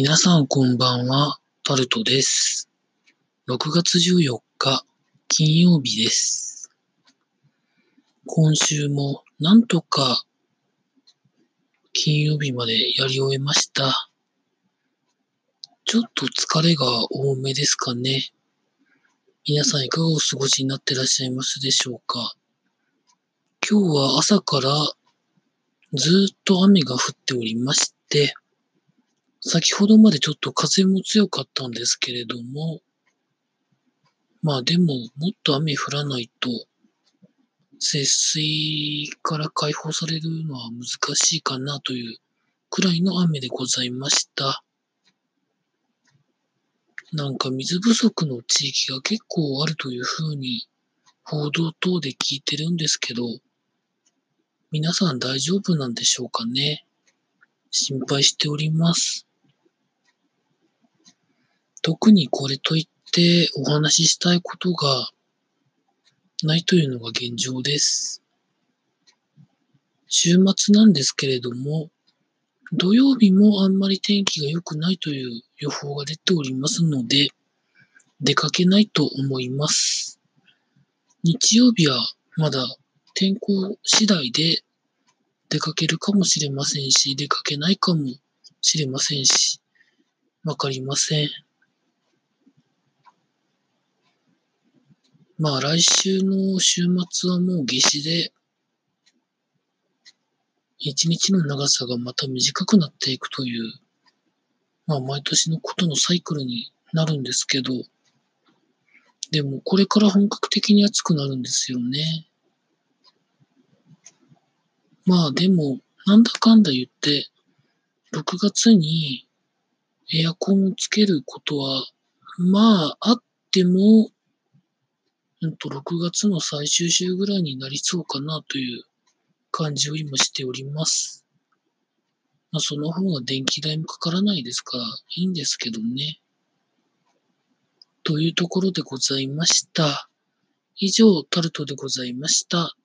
皆さんこんばんは、タルトです。6月14日、金曜日です。今週もなんとか金曜日までやり終えました。ちょっと疲れが多めですかね。皆さんいかがお過ごしになってらっしゃいますでしょうか今日は朝からずっと雨が降っておりまして、先ほどまでちょっと風も強かったんですけれども、まあでももっと雨降らないと、節水から解放されるのは難しいかなというくらいの雨でございました。なんか水不足の地域が結構あるというふうに報道等で聞いてるんですけど、皆さん大丈夫なんでしょうかね心配しております。特にこれといってお話ししたいことがないというのが現状です。週末なんですけれども、土曜日もあんまり天気が良くないという予報が出ておりますので、出かけないと思います。日曜日はまだ天候次第で出かけるかもしれませんし、出かけないかもしれませんし、わかりません。まあ来週の週末はもう夏至で、一日の長さがまた短くなっていくという、まあ毎年のことのサイクルになるんですけど、でもこれから本格的に暑くなるんですよね。まあでも、なんだかんだ言って、6月にエアコンをつけることは、まああっても、うんと、6月の最終週ぐらいになりそうかなという感じを今しております。まあ、その方が電気代もかからないですから、いいんですけどね。というところでございました。以上、タルトでございました。